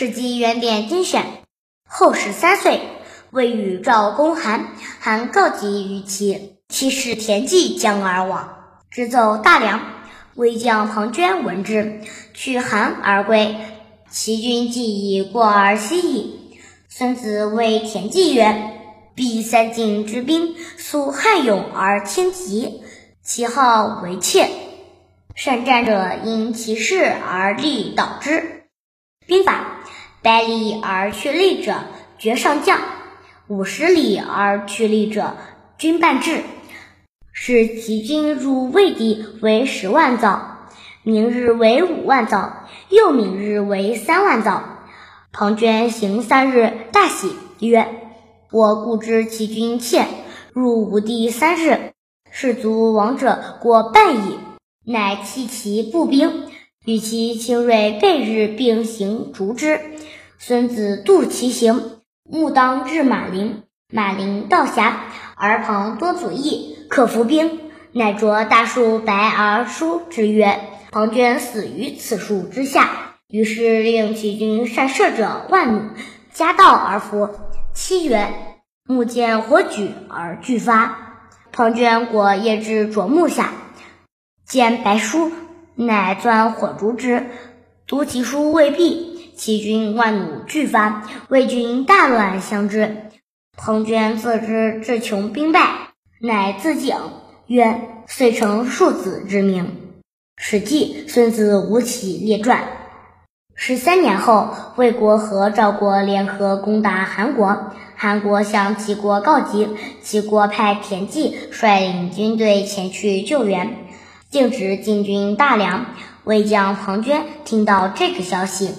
史记元典精选。后十三岁，未与赵公韩，韩告急于齐，其使田忌将而往，直走大梁。魏将庞涓闻之，去韩而归。齐军既已过而西矣。孙子谓田忌曰：“必三晋之兵，速汉勇而轻疾，其号为怯。善战者因其势而力导之。兵法。”百里而去力者，绝上将；五十里而去力者，军半至。使齐军入魏地为十万灶，明日为五万灶，又明日为三万灶。庞涓行三日，大喜，曰：“我故知齐军怯，入吴地三日，士卒亡者过半矣。乃弃其步兵，与其轻锐备日并行，逐之。”孙子度其行，目当至马陵。马陵道狭，而旁多阻役，可伏兵。乃着大树白而书之曰：“庞涓死于此树之下。”于是令其军善射者万弩，夹道而伏。七曰：“木见火举而俱发。”庞涓果夜至卓木下，见白书，乃钻火烛之，读其书未毕。齐军万弩俱发，魏军大乱相之。庞涓自知志穷兵败，乃自警曰：“遂成庶子之名。”史记孙子吴起列传。十三年后，魏国和赵国联合攻打韩国，韩国向齐国告急，齐国派田忌率领军队前去救援，径直进军大梁。魏将庞涓听到这个消息。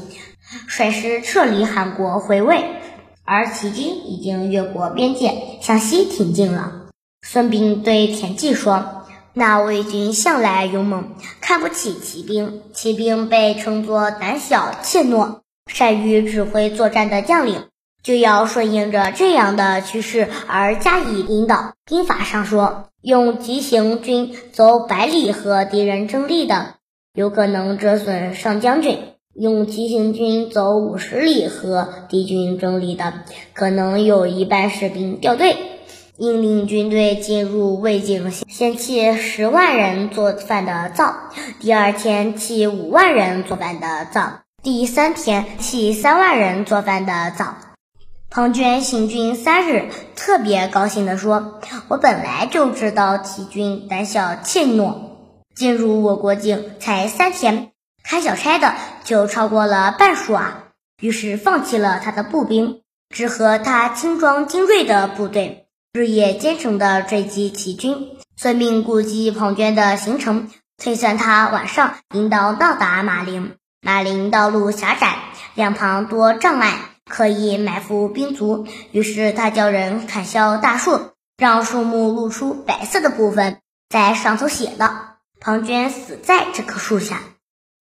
率师撤离韩国回魏，而齐军已经越过边界向西挺进了。孙膑对田忌说：“那魏军向来勇猛，看不起骑兵。骑兵被称作胆小怯懦、善于指挥作战的将领，就要顺应着这样的趋势而加以引导。兵法上说，用急行军走百里和敌人争利的，有可能折损上将军。”用急行军走五十里和敌军争利的，可能有一半士兵掉队。应令军队进入魏境，先弃十万人做饭的灶，第二天弃五万人做饭的灶，第三天弃三万人做饭的灶。庞涓行军三日，特别高兴地说：“我本来就知道齐军胆小怯懦，进入我国境才三天。”开小差的就超过了半数啊！于是放弃了他的步兵，只和他轻装精锐的部队日夜兼程地追击齐军。孙膑估计庞涓的行程，推算他晚上应当到达马陵。马陵道路狭窄，两旁多障碍，可以埋伏兵卒。于是他叫人砍削大树，让树木露出白色的部分，在上头写了“庞涓死在这棵树下”。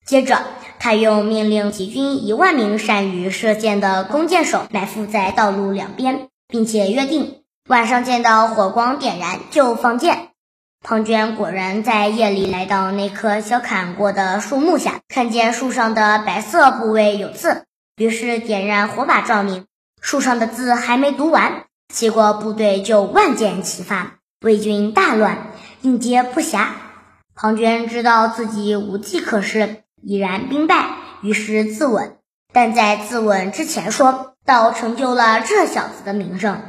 接着，他又命令齐军一万名善于射箭的弓箭手埋伏在道路两边，并且约定晚上见到火光点燃就放箭。庞涓果然在夜里来到那棵削砍过的树木下，看见树上的白色部位有字，于是点燃火把照明。树上的字还没读完，齐国部队就万箭齐发，魏军大乱，应接不暇。庞涓知道自己无计可施。已然兵败，于是自刎。但在自刎之前，说到成就了这小子的名声。